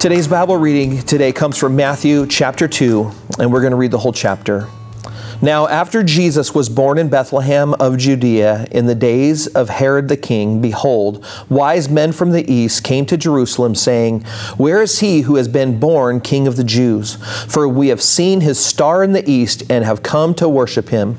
Today's Bible reading today comes from Matthew chapter 2, and we're going to read the whole chapter. Now, after Jesus was born in Bethlehem of Judea in the days of Herod the king, behold, wise men from the east came to Jerusalem, saying, Where is he who has been born king of the Jews? For we have seen his star in the east and have come to worship him.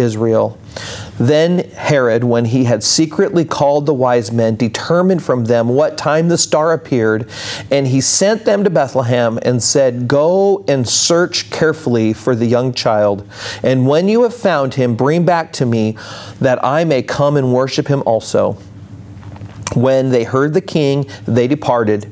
Israel. Then Herod, when he had secretly called the wise men, determined from them what time the star appeared, and he sent them to Bethlehem and said, Go and search carefully for the young child, and when you have found him, bring back to me, that I may come and worship him also. When they heard the king, they departed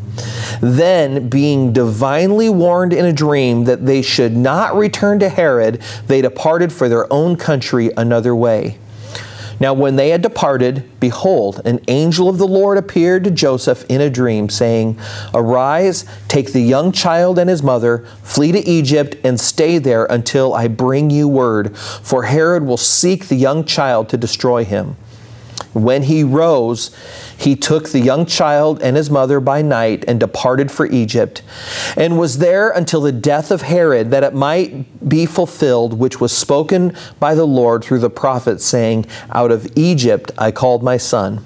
Then, being divinely warned in a dream that they should not return to Herod, they departed for their own country another way. Now, when they had departed, behold, an angel of the Lord appeared to Joseph in a dream, saying, Arise, take the young child and his mother, flee to Egypt, and stay there until I bring you word, for Herod will seek the young child to destroy him. When he rose, he took the young child and his mother by night and departed for Egypt, and was there until the death of Herod, that it might be fulfilled which was spoken by the Lord through the prophet, saying, Out of Egypt I called my son.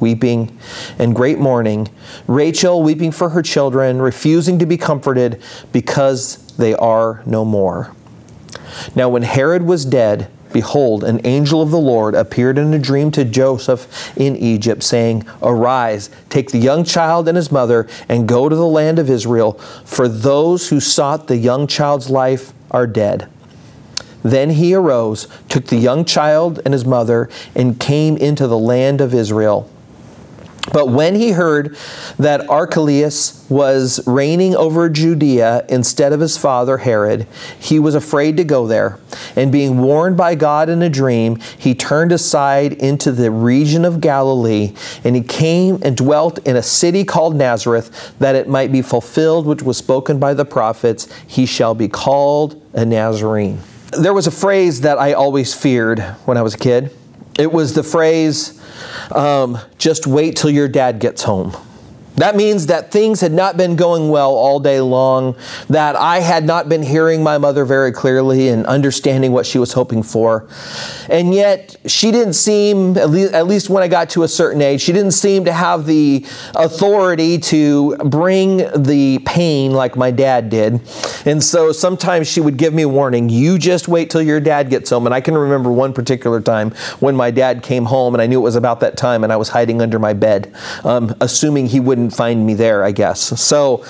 weeping and great mourning, Rachel weeping for her children, refusing to be comforted because they are no more. Now, when Herod was dead, behold, an angel of the Lord appeared in a dream to Joseph in Egypt, saying, Arise, take the young child and his mother, and go to the land of Israel, for those who sought the young child's life are dead. Then he arose, took the young child and his mother, and came into the land of Israel. But when he heard that Archelaus was reigning over Judea instead of his father Herod, he was afraid to go there. And being warned by God in a dream, he turned aside into the region of Galilee, and he came and dwelt in a city called Nazareth, that it might be fulfilled which was spoken by the prophets, he shall be called a Nazarene. There was a phrase that I always feared when I was a kid. It was the phrase, um, just wait till your dad gets home. That means that things had not been going well all day long, that I had not been hearing my mother very clearly and understanding what she was hoping for. And yet, she didn't seem, at least, when I got to a certain age, she didn't seem to have the authority to bring the pain like my dad did. And so sometimes she would give me warning you just wait till your dad gets home. And I can remember one particular time when my dad came home, and I knew it was about that time, and I was hiding under my bed, um, assuming he wouldn't find me there, I guess. So,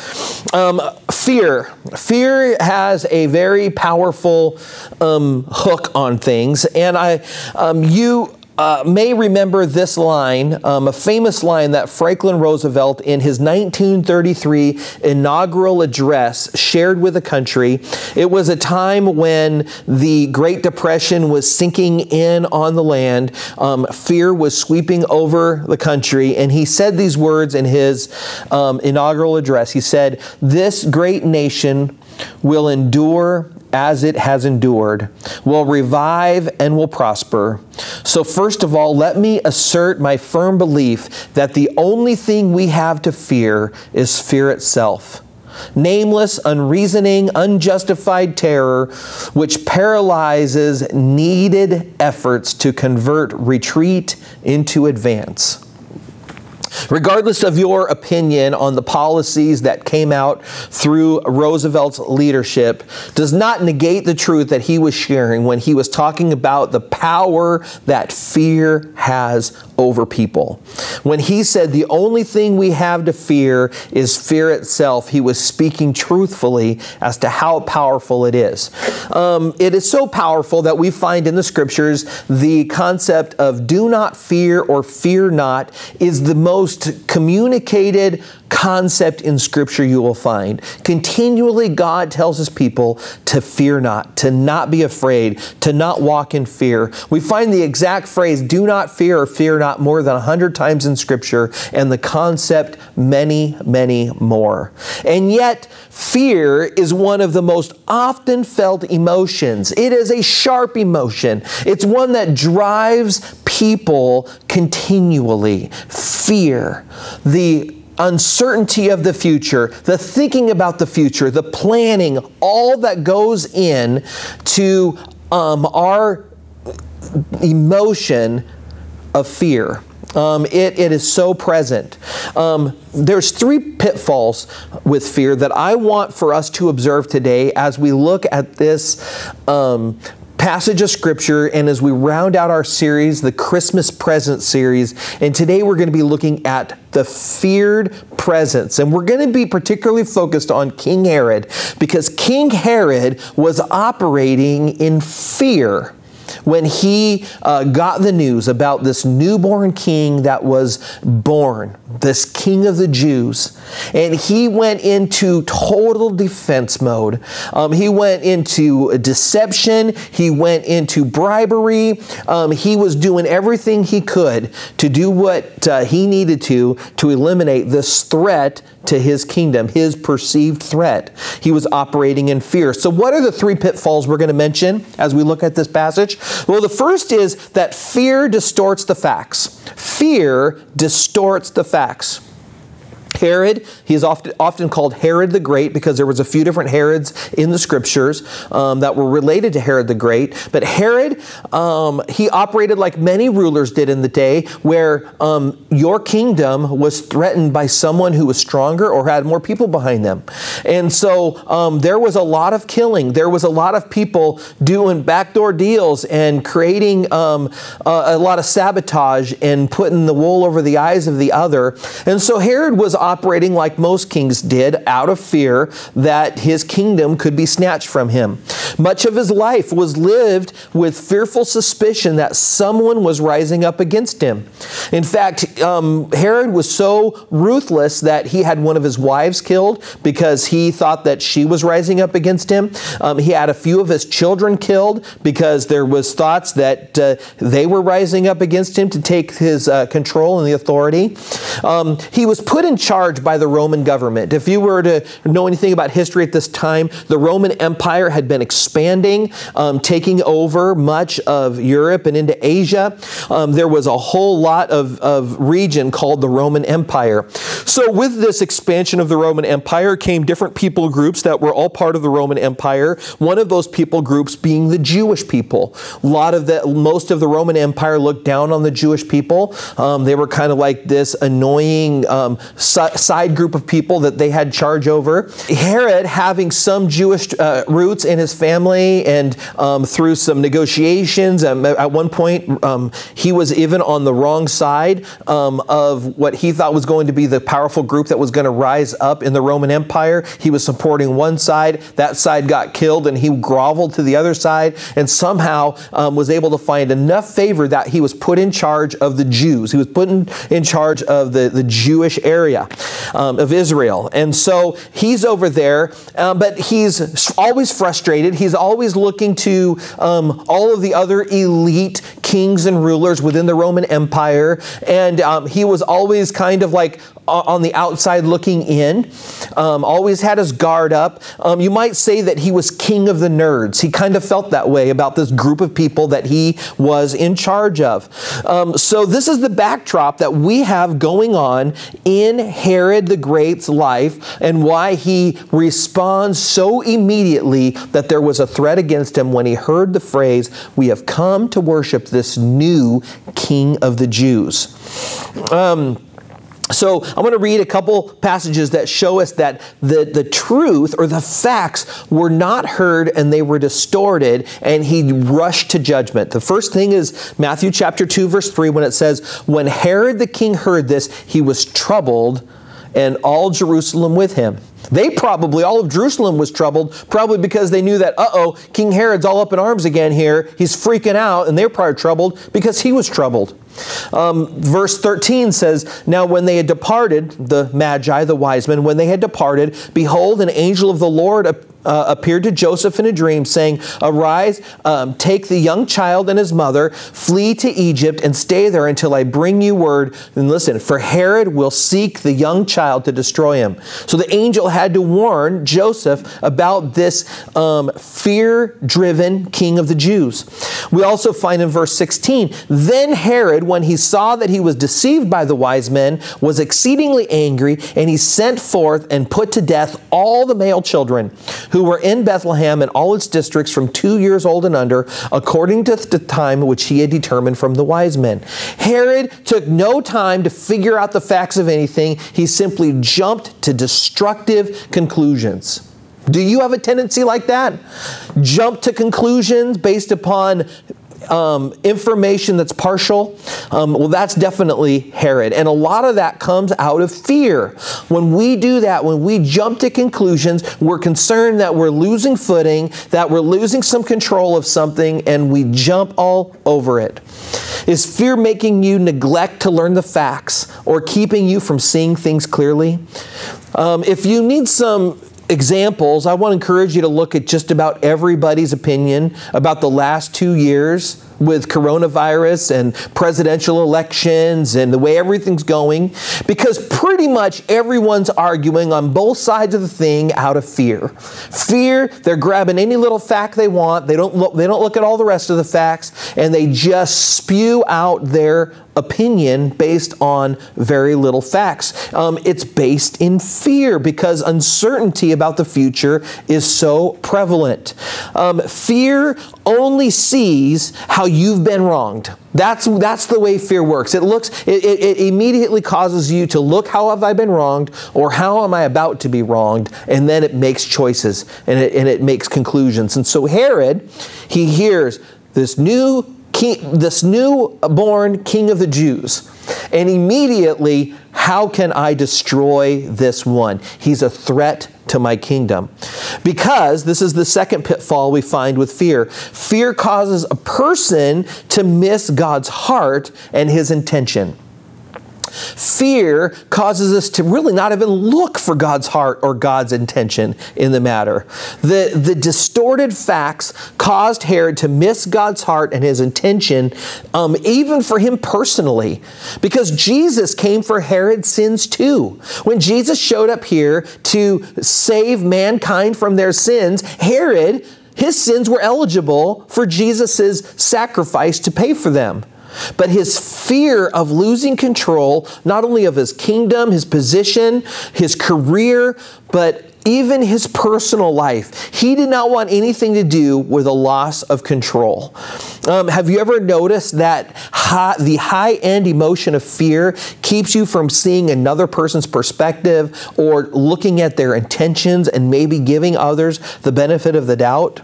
um, fear. Fear has a very powerful um, hook on things. And I, um, you uh, may remember this line, um, a famous line that Franklin Roosevelt, in his 1933 inaugural address, shared with the country. It was a time when the Great Depression was sinking in on the land, um, fear was sweeping over the country, and he said these words in his um, inaugural address. He said, This great nation will endure as it has endured, will revive and will prosper. So, first of all, let me assert my firm belief that the only thing we have to fear is fear itself. Nameless, unreasoning, unjustified terror, which paralyzes needed efforts to convert retreat into advance. Regardless of your opinion on the policies that came out through Roosevelt's leadership, does not negate the truth that he was sharing when he was talking about the power that fear has over people. When he said the only thing we have to fear is fear itself, he was speaking truthfully as to how powerful it is. Um, it is so powerful that we find in the scriptures the concept of do not fear or fear not is the most communicated concept in Scripture you will find. Continually, God tells His people to fear not, to not be afraid, to not walk in fear. We find the exact phrase, do not fear or fear not, more than a hundred times in Scripture, and the concept many, many more. And yet, fear is one of the most often felt emotions. It is a sharp emotion, it's one that drives people continually. Fear, the uncertainty of the future, the thinking about the future, the planning, all that goes in to um, our emotion of fear. Um, it, it is so present. Um, there's three pitfalls with fear that I want for us to observe today as we look at this um, passage of scripture and as we round out our series, the Christmas present series. And today we're going to be looking at the feared presence. And we're going to be particularly focused on King Herod because King Herod was operating in fear when he uh, got the news about this newborn king that was born, this king of the Jews, and he went into total defense mode. Um, he went into deception, he went into bribery, um, he was doing everything he could to do what uh, he needed to to eliminate this threat to his kingdom, his perceived threat. He was operating in fear. So, what are the three pitfalls we're going to mention as we look at this passage? Well, the first is that fear distorts the facts. Fear distorts the facts. Herod, he is often, often called Herod the Great because there was a few different Herods in the scriptures um, that were related to Herod the Great. But Herod, um, he operated like many rulers did in the day, where um, your kingdom was threatened by someone who was stronger or had more people behind them. And so um, there was a lot of killing. There was a lot of people doing backdoor deals and creating um, a, a lot of sabotage and putting the wool over the eyes of the other. And so Herod was operating like most kings did out of fear that his kingdom could be snatched from him. Much of his life was lived with fearful suspicion that someone was rising up against him. In fact, um, Herod was so ruthless that he had one of his wives killed because he thought that she was rising up against him. Um, he had a few of his children killed because there was thoughts that uh, they were rising up against him to take his uh, control and the authority. Um, he was put in charge charge by the Roman government. If you were to know anything about history at this time, the Roman Empire had been expanding, um, taking over much of Europe and into Asia. Um, there was a whole lot of, of region called the Roman Empire. So, with this expansion of the Roman Empire came different people groups that were all part of the Roman Empire. One of those people groups being the Jewish people. A lot of the, most of the Roman Empire looked down on the Jewish people. Um, they were kind of like this annoying um, side group of people that they had charge over. Herod, having some Jewish uh, roots in his family, and um, through some negotiations, um, at one point um, he was even on the wrong side um, of what he thought was going to be the powerful group that was going to rise up in the Roman Empire. He was supporting one side, that side got killed, and he groveled to the other side, and somehow um, was able to find enough favor that he was put in charge of the Jews. He was put in, in charge of the, the Jewish area um, of Israel. And so he's over there, uh, but he's always frustrated. He's always looking to um, all of the other elite kings and rulers within the Roman Empire. And um, he was always kind of like on the outside looking in, um, always had his guard up. Um, you might say that he was king of the nerds. He kind of felt that way about this group of people that he was in charge of. Um, so, this is the backdrop that we have going on in Herod the Great's life and why he responds so immediately that there was a threat against him when he heard the phrase, We have come to worship this new king of the Jews. Um, so I'm going to read a couple passages that show us that the, the truth or the facts were not heard and they were distorted, and he rushed to judgment. The first thing is Matthew chapter 2, verse 3, when it says, When Herod the king heard this, he was troubled, and all Jerusalem with him. They probably, all of Jerusalem was troubled, probably because they knew that, uh oh, King Herod's all up in arms again here. He's freaking out, and they're probably troubled because he was troubled. Um, verse 13 says, Now when they had departed, the Magi, the wise men, when they had departed, behold, an angel of the Lord uh, appeared to Joseph in a dream, saying, Arise, um, take the young child and his mother, flee to Egypt, and stay there until I bring you word. And listen, for Herod will seek the young child to destroy him. So the angel had to warn Joseph about this um, fear driven king of the Jews. We also find in verse 16, Then Herod, when he saw that he was deceived by the wise men, was exceedingly angry, and he sent forth and put to death all the male children who were in Bethlehem and all its districts from two years old and under, according to the time which he had determined from the wise men. Herod took no time to figure out the facts of anything, he simply jumped to destructive conclusions. Do you have a tendency like that? Jump to conclusions based upon um, information that's partial, um, well, that's definitely Herod. And a lot of that comes out of fear. When we do that, when we jump to conclusions, we're concerned that we're losing footing, that we're losing some control of something, and we jump all over it. Is fear making you neglect to learn the facts or keeping you from seeing things clearly? Um, if you need some examples, I want to encourage you to look at just about everybody's opinion about the last two years with coronavirus and presidential elections and the way everything's going because pretty much everyone's arguing on both sides of the thing out of fear. Fear, they're grabbing any little fact they want. They don't look they don't look at all the rest of the facts and they just spew out their opinion based on very little facts. Um, it's based in fear because uncertainty about the future is so prevalent. Um, fear only sees how you've been wronged. That's, that's the way fear works. It looks, it, it, immediately causes you to look, how have I been wronged, or how am I about to be wronged? And then it makes choices and it, and it makes conclusions. And so Herod, he hears this new king, this newborn king of the Jews. And immediately, how can I destroy this one? He's a threat to my kingdom. Because this is the second pitfall we find with fear fear causes a person to miss God's heart and his intention. Fear causes us to really not even look for God's heart or God's intention in the matter. The, the distorted facts caused Herod to miss God's heart and his intention, um, even for him personally, because Jesus came for Herod's sins too. When Jesus showed up here to save mankind from their sins, Herod, his sins were eligible for Jesus' sacrifice to pay for them. But his fear of losing control, not only of his kingdom, his position, his career, but even his personal life. He did not want anything to do with a loss of control. Um, have you ever noticed that high, the high end emotion of fear keeps you from seeing another person's perspective or looking at their intentions and maybe giving others the benefit of the doubt?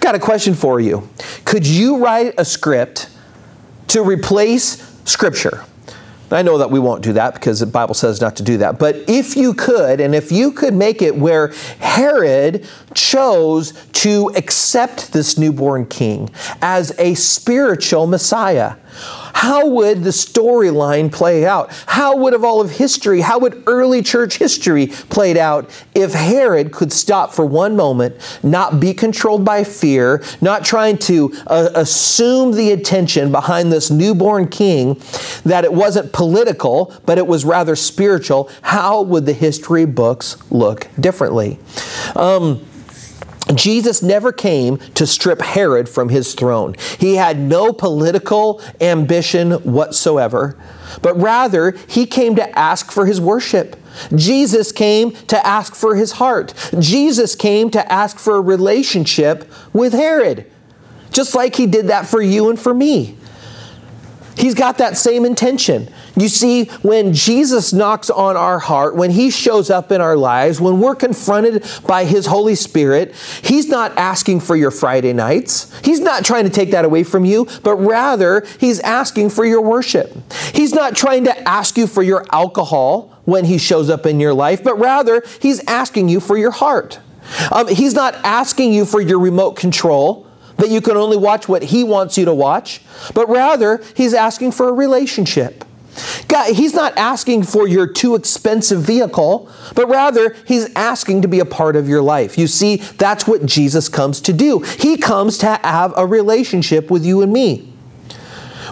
Got a question for you. Could you write a script? To replace Scripture. I know that we won't do that because the Bible says not to do that. But if you could, and if you could make it where Herod chose to accept this newborn king as a spiritual Messiah, how would the storyline play out? How would of all of history, how would early church history played out if Herod could stop for one moment, not be controlled by fear, not trying to uh, assume the attention behind this newborn king, that it wasn't political, but it was rather spiritual? How would the history books look differently? Um, Jesus never came to strip Herod from his throne. He had no political ambition whatsoever, but rather he came to ask for his worship. Jesus came to ask for his heart. Jesus came to ask for a relationship with Herod, just like he did that for you and for me. He's got that same intention. You see, when Jesus knocks on our heart, when He shows up in our lives, when we're confronted by His Holy Spirit, He's not asking for your Friday nights. He's not trying to take that away from you, but rather, He's asking for your worship. He's not trying to ask you for your alcohol when He shows up in your life, but rather, He's asking you for your heart. Um, he's not asking you for your remote control that you can only watch what He wants you to watch, but rather, He's asking for a relationship. God, he's not asking for your too expensive vehicle, but rather he's asking to be a part of your life. You see, that's what Jesus comes to do. He comes to have a relationship with you and me.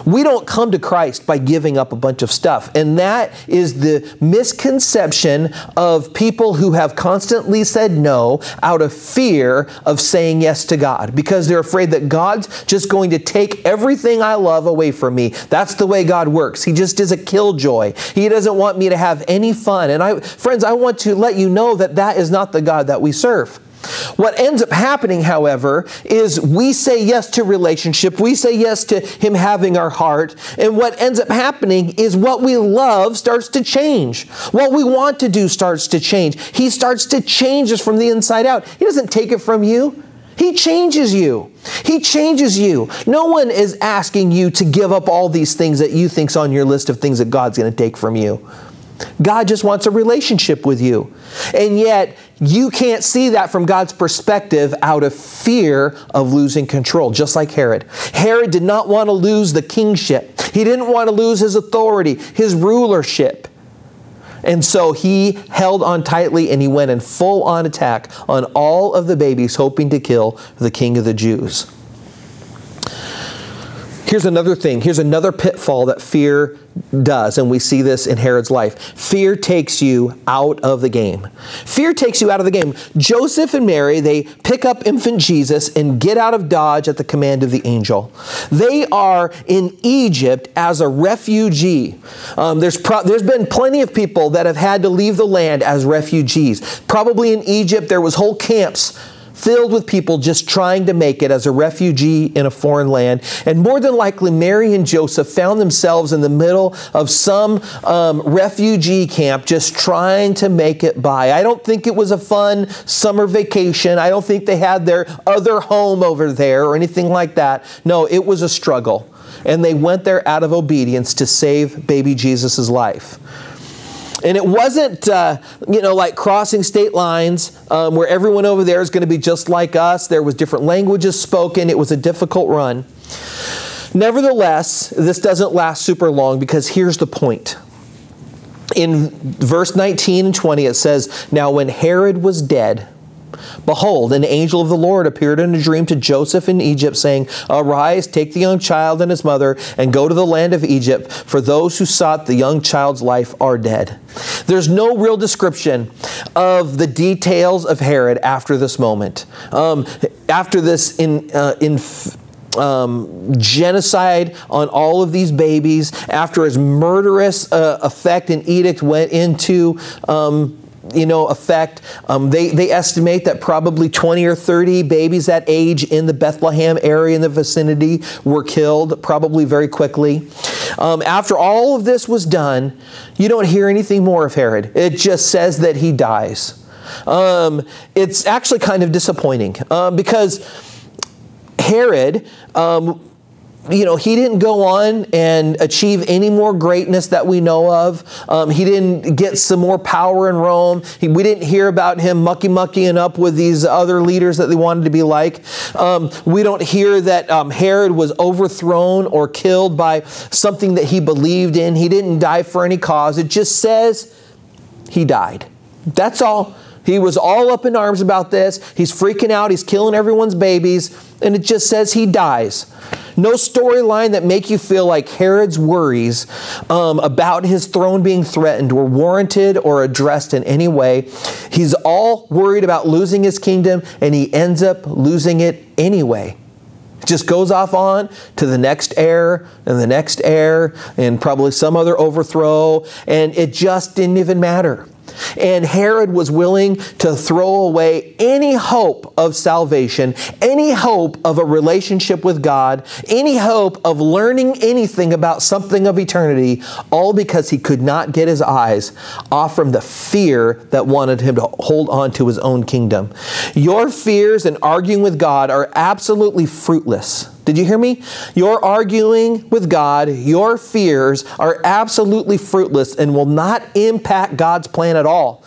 We don't come to Christ by giving up a bunch of stuff. And that is the misconception of people who have constantly said no out of fear of saying yes to God because they're afraid that God's just going to take everything I love away from me. That's the way God works. He just is a killjoy. He doesn't want me to have any fun. And I friends, I want to let you know that that is not the God that we serve. What ends up happening, however, is we say yes to relationship, we say yes to Him having our heart, and what ends up happening is what we love starts to change. What we want to do starts to change. He starts to change us from the inside out. He doesn't take it from you. He changes you. He changes you. No one is asking you to give up all these things that you think's on your list of things that God's going to take from you. God just wants a relationship with you. And yet, you can't see that from God's perspective out of fear of losing control, just like Herod. Herod did not want to lose the kingship, he didn't want to lose his authority, his rulership. And so he held on tightly and he went in full on attack on all of the babies, hoping to kill the king of the Jews. Here's another thing. Here's another pitfall that fear does, and we see this in Herod's life. Fear takes you out of the game. Fear takes you out of the game. Joseph and Mary, they pick up infant Jesus and get out of Dodge at the command of the angel. They are in Egypt as a refugee. Um, there's, pro- there's been plenty of people that have had to leave the land as refugees. Probably in Egypt, there was whole camps filled with people just trying to make it as a refugee in a foreign land. And more than likely, Mary and Joseph found themselves in the middle of some um, refugee camp just trying to make it by. I don't think it was a fun summer vacation. I don't think they had their other home over there or anything like that. No, it was a struggle. And they went there out of obedience to save baby Jesus' life. And it wasn't, uh, you know, like crossing state lines um, where everyone over there is going to be just like us. There was different languages spoken. It was a difficult run. Nevertheless, this doesn't last super long because here's the point. In verse 19 and 20, it says, Now when Herod was dead, Behold, an angel of the Lord appeared in a dream to Joseph in Egypt, saying, Arise, take the young child and his mother, and go to the land of Egypt, for those who sought the young child's life are dead. There's no real description of the details of Herod after this moment. Um, after this in, uh, in um, genocide on all of these babies, after his murderous uh, effect and edict went into um, you know, effect. Um, they, they estimate that probably 20 or 30 babies that age in the Bethlehem area in the vicinity were killed, probably very quickly. Um, after all of this was done, you don't hear anything more of Herod. It just says that he dies. Um, it's actually kind of disappointing um, because Herod um, you know, he didn't go on and achieve any more greatness that we know of. Um, he didn't get some more power in Rome. He, we didn't hear about him mucky muckying up with these other leaders that they wanted to be like. Um, we don't hear that um, Herod was overthrown or killed by something that he believed in. He didn't die for any cause. It just says he died. That's all. He was all up in arms about this. He's freaking out. He's killing everyone's babies. And it just says he dies. No storyline that make you feel like Herod's worries um, about his throne being threatened were warranted or addressed in any way. He's all worried about losing his kingdom, and he ends up losing it anyway. Just goes off on to the next heir and the next heir and probably some other overthrow, and it just didn't even matter. And Herod was willing to throw away any hope of salvation, any hope of a relationship with God, any hope of learning anything about something of eternity, all because he could not get his eyes off from the fear that wanted him to hold on to his own kingdom. Your fears and arguing with God are absolutely fruitless. Did you hear me? Your arguing with God, your fears are absolutely fruitless and will not impact God's plan at all,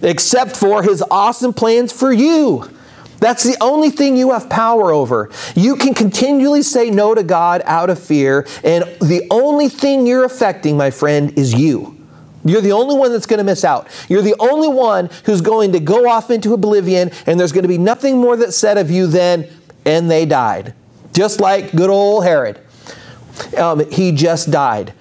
except for His awesome plans for you. That's the only thing you have power over. You can continually say no to God out of fear, and the only thing you're affecting, my friend, is you. You're the only one that's going to miss out. You're the only one who's going to go off into oblivion, and there's going to be nothing more that's said of you than, and they died just like good old Herod. Um, he just died.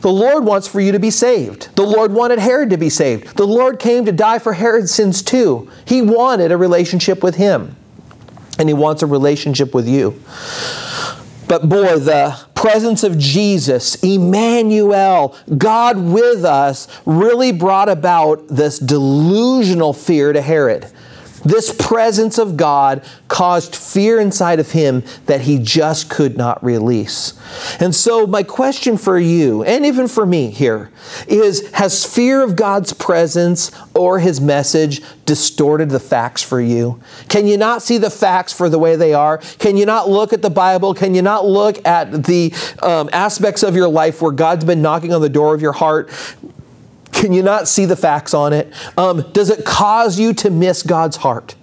The Lord wants for you to be saved. The Lord wanted Herod to be saved. The Lord came to die for Herod's sins too. He wanted a relationship with him, and He wants a relationship with you. But boy, the presence of Jesus, Emmanuel, God with us, really brought about this delusional fear to Herod. This presence of God caused fear inside of him that he just could not release. And so, my question for you, and even for me here, is Has fear of God's presence or his message distorted the facts for you? Can you not see the facts for the way they are? Can you not look at the Bible? Can you not look at the um, aspects of your life where God's been knocking on the door of your heart? Can you not see the facts on it? Um, does it cause you to miss God's heart?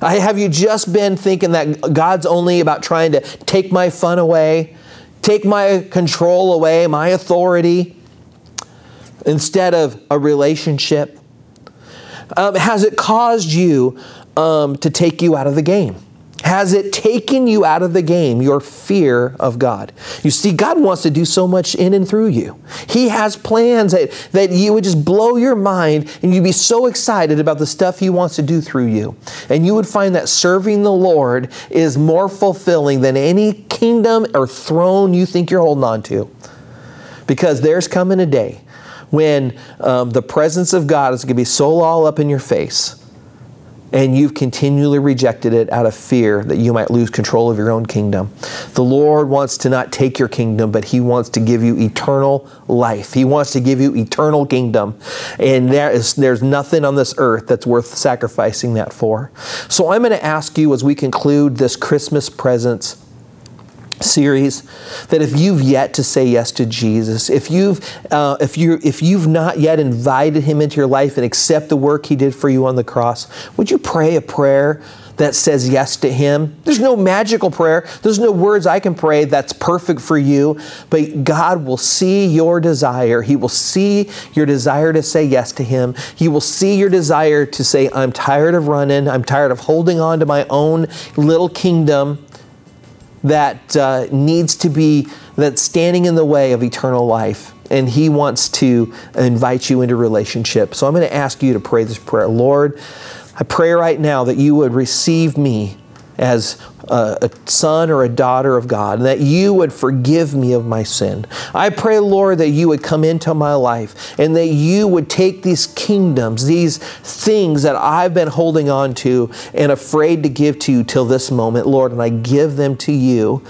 have you just been thinking that God's only about trying to take my fun away, take my control away, my authority, instead of a relationship? Um, has it caused you um, to take you out of the game? Has it taken you out of the game, your fear of God? You see, God wants to do so much in and through you. He has plans that, that you would just blow your mind and you'd be so excited about the stuff He wants to do through you. And you would find that serving the Lord is more fulfilling than any kingdom or throne you think you're holding on to. Because there's coming a day when um, the presence of God is going to be so all up in your face and you've continually rejected it out of fear that you might lose control of your own kingdom. The Lord wants to not take your kingdom, but He wants to give you eternal life. He wants to give you eternal kingdom. And there is, there's nothing on this earth that's worth sacrificing that for. So I'm going to ask you as we conclude this Christmas presents series that if you've yet to say yes to Jesus, if you've uh, if you if you've not yet invited him into your life and accept the work he did for you on the cross, would you pray a prayer that says yes to him? There's no magical prayer. There's no words I can pray that's perfect for you, but God will see your desire. He will see your desire to say yes to him. He will see your desire to say I'm tired of running. I'm tired of holding on to my own little kingdom that uh, needs to be that's standing in the way of eternal life and he wants to invite you into relationship. So i'm going to ask you to pray this prayer. Lord i pray right now that you would receive me as a, a, son or a daughter of God, and that you would forgive me of my sin. I pray, Lord, that you would come into my life and that you would take these kingdoms, these things that I've been holding on to and afraid to give to you till this moment, Lord, and I give them to you.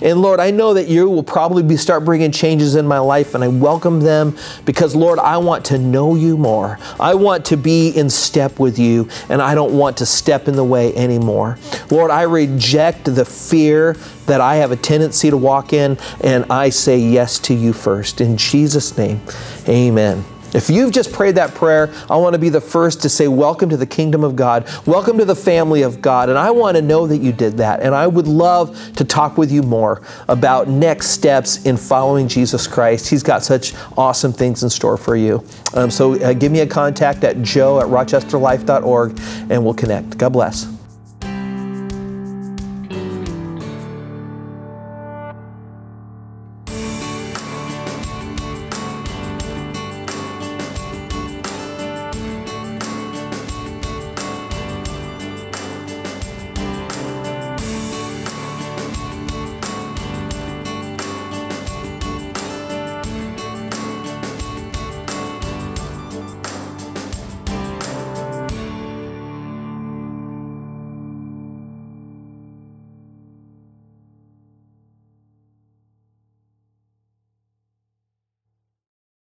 And Lord, I know that you will probably be start bringing changes in my life, and I welcome them because, Lord, I want to know you more. I want to be in step with you, and I don't want to step in the way anymore. Lord, I reject the fear that I have a tendency to walk in, and I say yes to you first. In Jesus' name, amen. If you've just prayed that prayer, I want to be the first to say, Welcome to the kingdom of God. Welcome to the family of God. And I want to know that you did that. And I would love to talk with you more about next steps in following Jesus Christ. He's got such awesome things in store for you. Um, so uh, give me a contact at joe at rochesterlife.org and we'll connect. God bless.